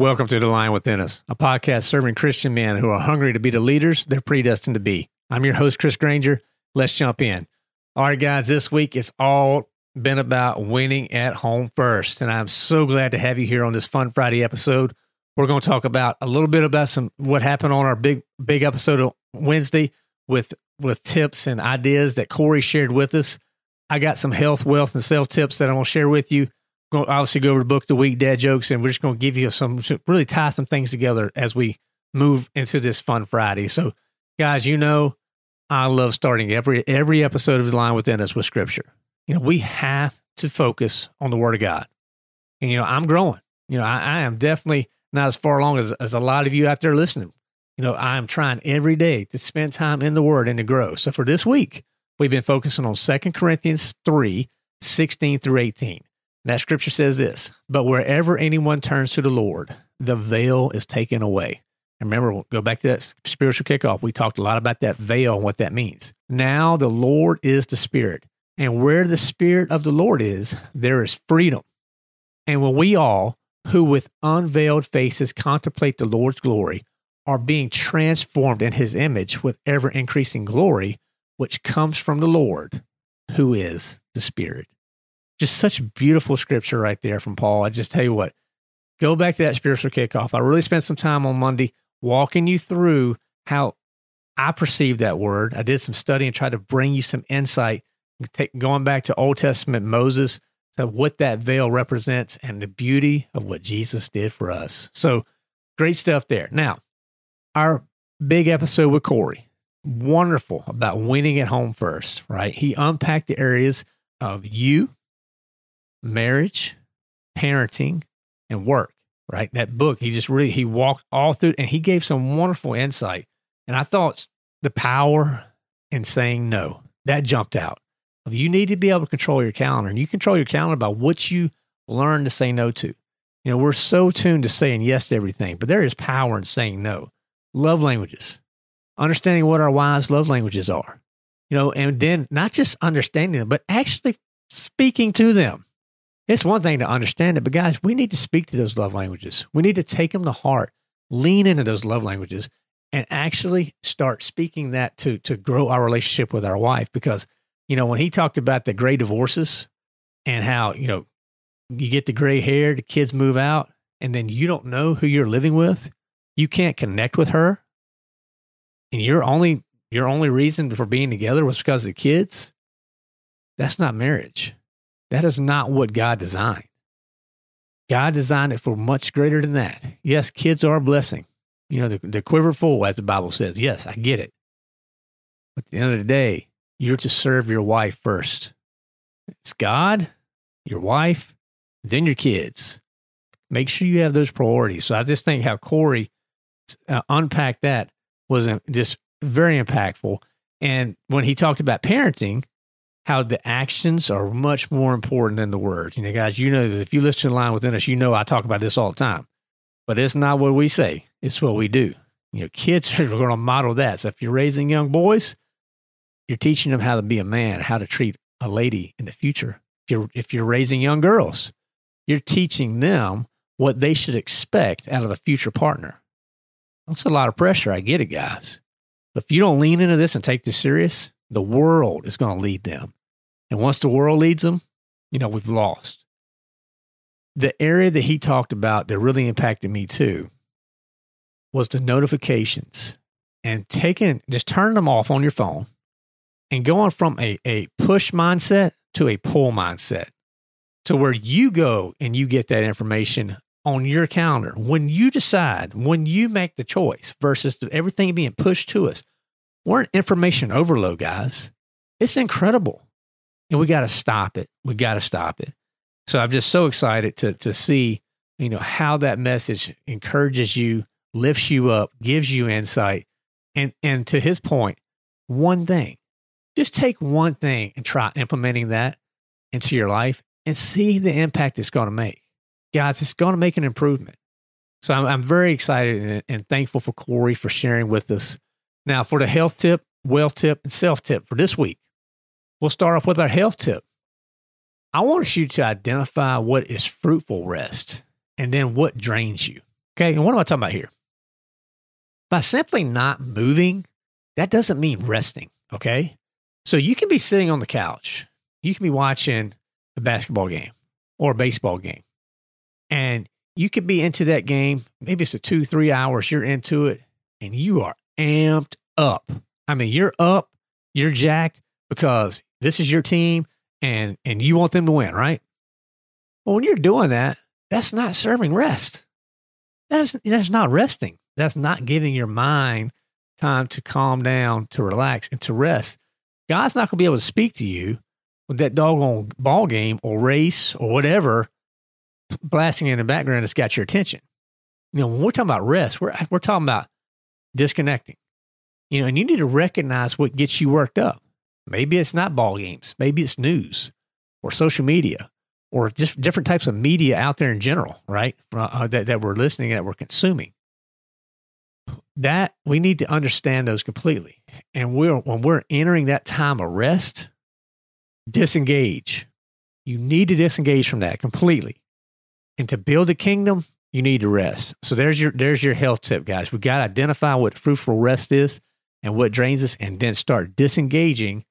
Welcome to The Lion Within Us, a podcast serving Christian men who are hungry to be the leaders they're predestined to be. I'm your host, Chris Granger. Let's jump in. All right, guys, this week it's all been about winning at home first. And I'm so glad to have you here on this Fun Friday episode. We're going to talk about a little bit about some what happened on our big big episode of Wednesday with with tips and ideas that Cory shared with us. I got some health, wealth, and self tips that I'm going to share with you. Going to obviously go over the book, the week, dad jokes, and we're just going to give you some really tie some things together as we move into this fun Friday. So, guys, you know, I love starting every every episode of the Lion Within Us with Scripture. You know, we have to focus on the Word of God, and you know, I'm growing. You know, I, I am definitely not as far along as as a lot of you out there listening. You know, I am trying every day to spend time in the Word and to grow. So for this week, we've been focusing on Second Corinthians 3, 16 through 18. That scripture says this But wherever anyone turns to the Lord, the veil is taken away. And remember, we'll go back to that spiritual kickoff. We talked a lot about that veil and what that means. Now the Lord is the Spirit. And where the Spirit of the Lord is, there is freedom. And when we all, who with unveiled faces contemplate the Lord's glory, are being transformed in his image with ever increasing glory, which comes from the Lord, who is the Spirit. Just such beautiful scripture right there from Paul. I just tell you what, go back to that spiritual kickoff. I really spent some time on Monday walking you through how I perceive that word. I did some study and tried to bring you some insight, take, going back to Old Testament Moses, to what that veil represents and the beauty of what Jesus did for us. So great stuff there. Now, our big episode with Cory, wonderful about winning at home first, right? He unpacked the areas of you marriage, parenting, and work, right? That book, he just really he walked all through and he gave some wonderful insight. And I thought the power in saying no, that jumped out. You need to be able to control your calendar, and you control your calendar by what you learn to say no to. You know, we're so tuned to saying yes to everything, but there is power in saying no. Love languages, understanding what our wise love languages are, you know, and then not just understanding them, but actually speaking to them. It's one thing to understand it, but guys, we need to speak to those love languages. We need to take them to heart, lean into those love languages, and actually start speaking that to to grow our relationship with our wife. Because you know when he talked about the gray divorces and how you know you get the gray hair, the kids move out, and then you don't know who you're living with, you can't connect with her, and your only your only reason for being together was because of the kids. That's not marriage. That is not what God designed. God designed it for much greater than that. Yes, kids are a blessing. You know, the, the quiver full, as the Bible says. Yes, I get it. But at the end of the day, you're to serve your wife first. It's God, your wife, then your kids. Make sure you have those priorities. So I just think how Cory uh, unpacked that was just very impactful. And when he talked about parenting, how the actions are much more important than the words. You know, guys, you know that if you listen to the lion within us, you know I talk about this all the time. But it's not what we say, it's what we do. You know, kids are going to model that. So if you're raising young boys, you're teaching them how to be a man, how to treat a lady in the future. If you're if you're raising young girls, you're teaching them what they should expect out of a future partner. That's a lot of pressure. I get it, guys. But if you don't lean into this and take this serious, the world is going to lead them. And once the world leads them, you know, we've lost. the area that he talked about that really impacted me too was the notifications and taking just turning them off on your phone and going from a, a push mindset to a pull mindset to where you go and you get that information on your calendar when you decide when you make the choice versus everything being pushed to us we're an information overload guys? It's incredible. And we got to stop it. We got to stop it. So i'm just so excited to to see you know how that message encourages you lifts you up gives you insight. And and to his point one thing just take one thing and try implementing that into your life and see the impact it's going to make. Guys it's going to make an improvement. So i'm, I'm very excited and, and thankful for Cory for sharing with us now for the health tip wealth tip and self tip for this week we'll start off with our health tip I want you to identify what is fruitful rest and then what drains you. Okay. And what am I talking about here? By simply not moving, that doesn't mean resting. Okay. So you can be sitting on the couch, you can be watching a basketball game or a baseball game, and you could be into that game. Maybe it's a two, three hours, you're into it, and you are amped up. I mean, you're up, you're jacked because this is your team and and you want them to win, right? Well, when you're doing that, that's not serving rest. That is that's not resting. That's not giving your mind time to calm down, to relax, and to rest. God's not going to be able to speak to you with that doggone ball game or race or whatever blasting in the background that's got your attention. You know, when we're talking about rest, we're we're talking about disconnecting. You know, and you need to recognize what gets you worked up. Maybe it's not ball games. Maybe it's news or social media or just different types of media out there in general, right? Uh, uh, that, that we're listening that we're consuming. That we need to understand those completely. And we're, when we're entering that time of rest, disengage. You need to disengage from that completely. And to build a kingdom, you need to rest. So there's your there's your health tip, guys. We got to identify what fruitful rest is and what drains us, and then start disengaging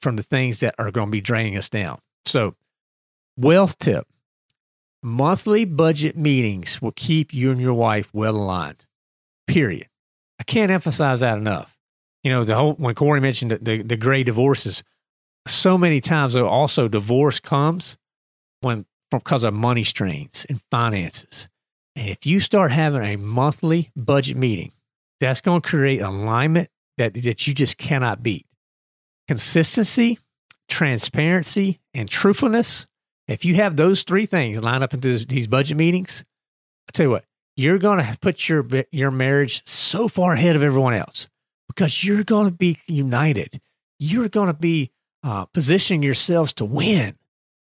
from the things that are going to be draining us down. So, wealth tip monthly budget meetings will keep you and your wife well aligned, period. I can't emphasize that enough. You know, the whole, when Cory mentioned the, the, the great divorces, so many times, though, also divorce comes when because of money strains and finances. And if you start having a monthly budget meeting, that's going to create alignment that, that you just cannot beat consistency, transparency, and truthfulness. If you have those three things lined up into these budget meetings, I tell you what, you're going to put your your marriage so far ahead of everyone else because you're going to be united. You're going to be uh, positioning yourselves to win,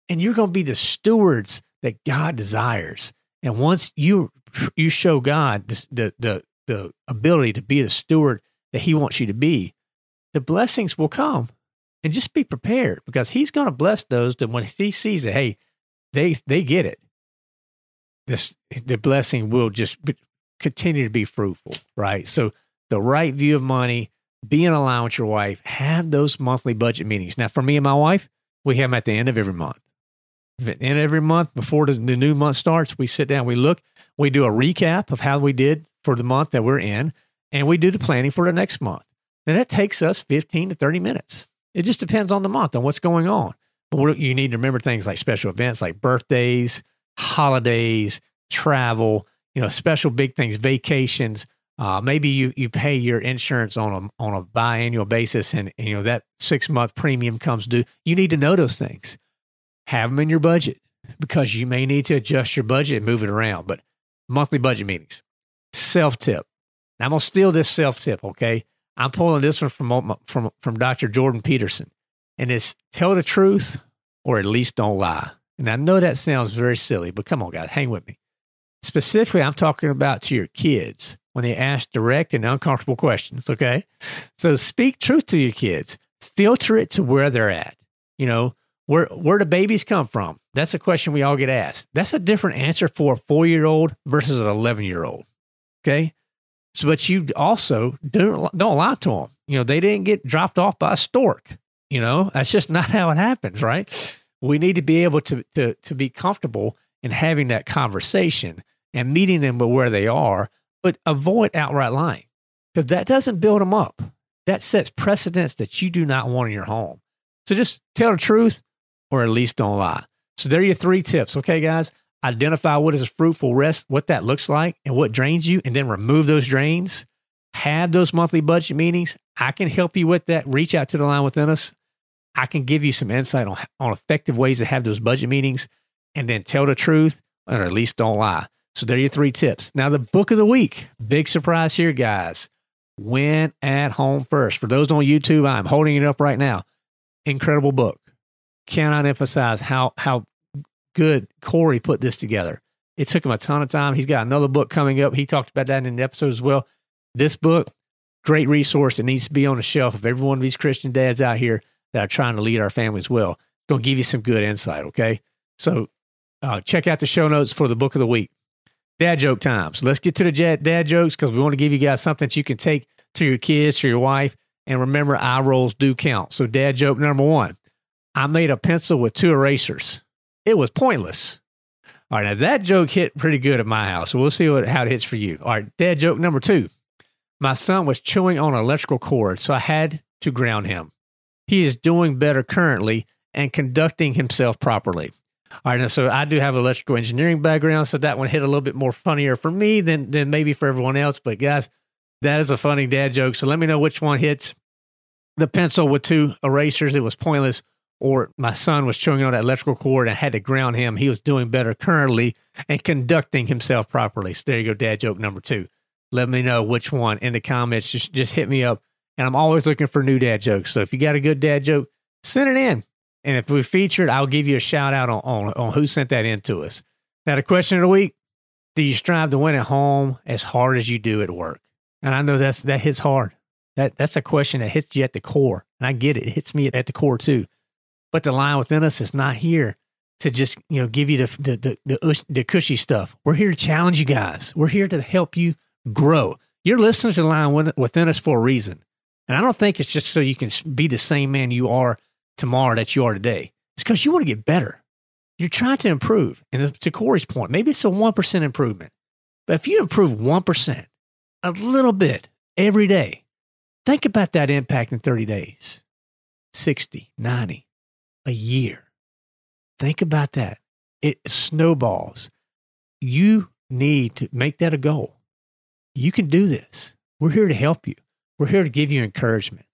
and you're going to be the stewards that God desires. And once you you show God the the the, the ability to be the steward that He wants you to be, the blessings will come. And just be prepared because he's going to bless those that when he sees it, hey, they they get it. This the blessing will just be, continue to be fruitful, right? So the right view of money, being aligned with your wife, have those monthly budget meetings. Now, for me and my wife, we have them at the end of every month. At the end every month, before the new month starts, we sit down, we look, we do a recap of how we did for the month that we're in, and we do the planning for the next month. And that takes us 15 to 30 minutes. It just depends on the month and what's going on. But you need to remember things like special events like birthdays, holidays, travel, you know, special big things, vacations. Uh, maybe you, you pay your insurance on a, on a biannual basis and, and you know that six month premium comes due. You need to know those things. Have them in your budget because you may need to adjust your budget and move it around. But monthly budget meetings, self tip. I'm to steal this self tip, okay? I'm pulling this one from from from Dr. Jordan Peterson, and it's tell the truth or at least don't lie. And I know that sounds very silly, but come on, guys, hang with me. Specifically, I'm talking about to your kids when they ask direct and uncomfortable questions. Okay, so speak truth to your kids. Filter it to where they're at. You know, where where do babies come from? That's a question we all get asked. That's a different answer for a four year old versus an eleven year old. Okay, so, but you also don't don't lie to them. You know, they didn't get dropped off by a stork. You know, that's just not how it happens, right? We need to be able to to to be comfortable in having that conversation and meeting them where they are, but avoid outright lying because that doesn't build them up. That sets precedents that you do not want in your home. So just tell the truth or at least don't lie. So there are your three tips. Okay, guys, identify what is a fruitful rest, what that looks like, and what drains you, and then remove those drains. Have those monthly budget meetings. I can help you with that. Reach out to the lion within us. I can give you some insight on, on effective ways to have those budget meetings and then tell the truth or at least don't lie. So there are your three tips. Now, the book of the week. Big surprise here, guys. Win at home first. For those on YouTube, I'm holding it up right now. Incredible book. Cannot emphasize how how good Cory put this together. It took him a ton of time. He's got another book coming up. He talked about that in the episode as well. This book, great resource that needs to be on the shelf of every one of these Christian dads out here that are trying to lead our families well. Going to give you some good insight, okay? So uh, check out the show notes for the book of the week. Dad joke time. So let's get to the dad jokes because we want to give you guys something that you can take to your kids, to your wife. And remember, eye rolls do count. So, dad joke number one I made a pencil with two erasers. It was pointless. All right, now that joke hit pretty good at my house. So we'll see what, how it hits for you. All right, dad joke number two. My son was chewing on an electrical cord, so I had to ground him. He is doing better currently and conducting himself properly. All right, now, so I do have an electrical engineering background, so that one hit a little bit more funnier for me than than maybe for everyone else. But guys, that is a funny dad joke. So let me know which one hits. The pencil with two erasers, it was pointless, or my son was chewing on that electrical cord and I had to ground him. He was doing better currently and conducting himself properly. So there you go, dad joke number two. Let me know which one in the comments. Just just hit me up. And I'm always looking for new dad jokes. So if you got a good dad joke, send it in. And if we feature it, I'll give you a shout out on, on, on who sent that in to us. Now, the question of the week Do you strive to win at home as hard as you do at work? And I know that's that hits hard. That that's a question that hits you at the core. And I get it. It hits me at the core too. But the lion within us is not here to just, you know, give you the the the, the, the cushy stuff. We're here to challenge you guys. We're here to help you grow. You're listening to the lion within us for a reason. And I don't think it's just so you can be the same man you are tomorrow that you are today. It's because you want to get better. You're trying to improve. And to Cory's point, maybe it's a 1% improvement. But if you improve 1%, a little bit every day, think about that impact in 30 days 60, 90, a year. Think about that. It snowballs. You need to make that a goal. You can do this. We're here to help you. We're here to give you encouragement.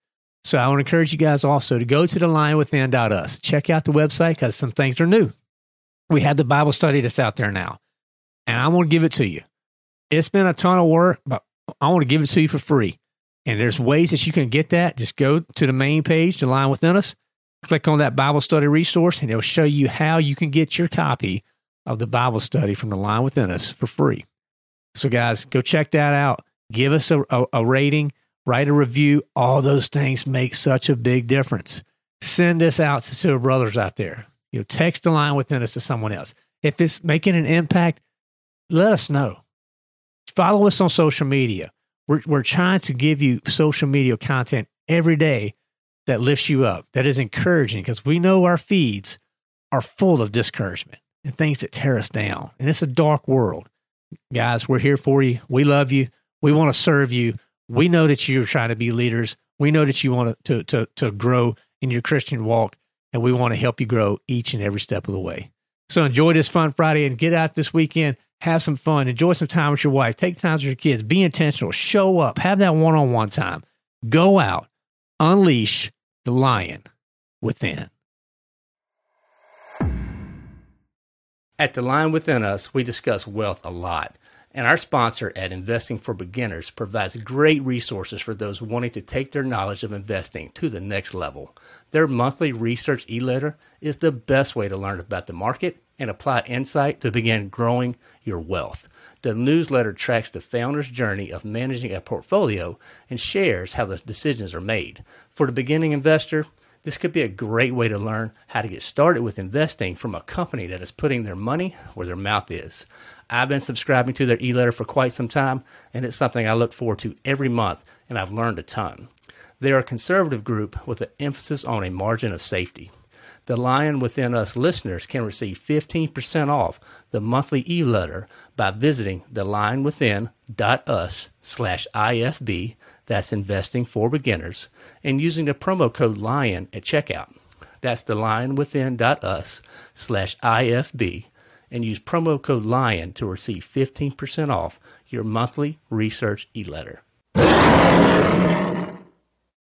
So I want to encourage you guys also to go to the lion within.us. Check out the website because some things are new. We have the Bible study that's out there now. And I want to give it to you. It's been a ton of work, but I want to give it to you for free. And there's ways that you can get that. Just go to the main page, the lion within us, click on that Bible study resource, and it'll show you how you can get your copy of the Bible study from the lion within us for free. So, guys, go check that out. Give us a, a, a rating write a review. All those things make such a big difference. Send this out to our brothers out there. You know, text the lion within us to someone else. If it's making an impact, let us know. Follow us on social media. We're, we're trying to give you social media content every day that lifts you up, that is encouraging, because we know our feeds are full of discouragement and things that tear us down. And it's a dark world. Guys, we're here for you. We love you. We want to serve you. We know that you're trying to be leaders. We know that you want to, to, to grow in your Christian walk, and we want to help you grow each and every step of the way. So enjoy this fun Friday and get out this weekend. Have some fun. Enjoy some time with your wife. Take time with your kids. Be intentional. Show up. Have that one on one time. Go out. Unleash the lion within. At the Lion Within Us, we discuss wealth a lot. And our sponsor at Investing for Beginners provides great resources for those wanting to take their knowledge of investing to the next level. Their monthly research e letter is the best way to learn about the market and apply insight to begin growing your wealth. The newsletter tracks the founder's journey of managing a portfolio and shares how the decisions are made. For the beginning investor, this could be a great way to learn how to get started with investing from a company that is putting their money where their mouth is. I've been subscribing to their e letter for quite some time, and it's something I look forward to every month, and I've learned a ton. They are a conservative group with an emphasis on a margin of safety. The Lion Within Us listeners can receive 15% off the monthly e-letter by visiting thelionwithin.us slash IFB, that's investing for beginners, and using the promo code LION at checkout. That's thelionwithin.us slash IFB, and use promo code LION to receive 15% off your monthly research e-letter.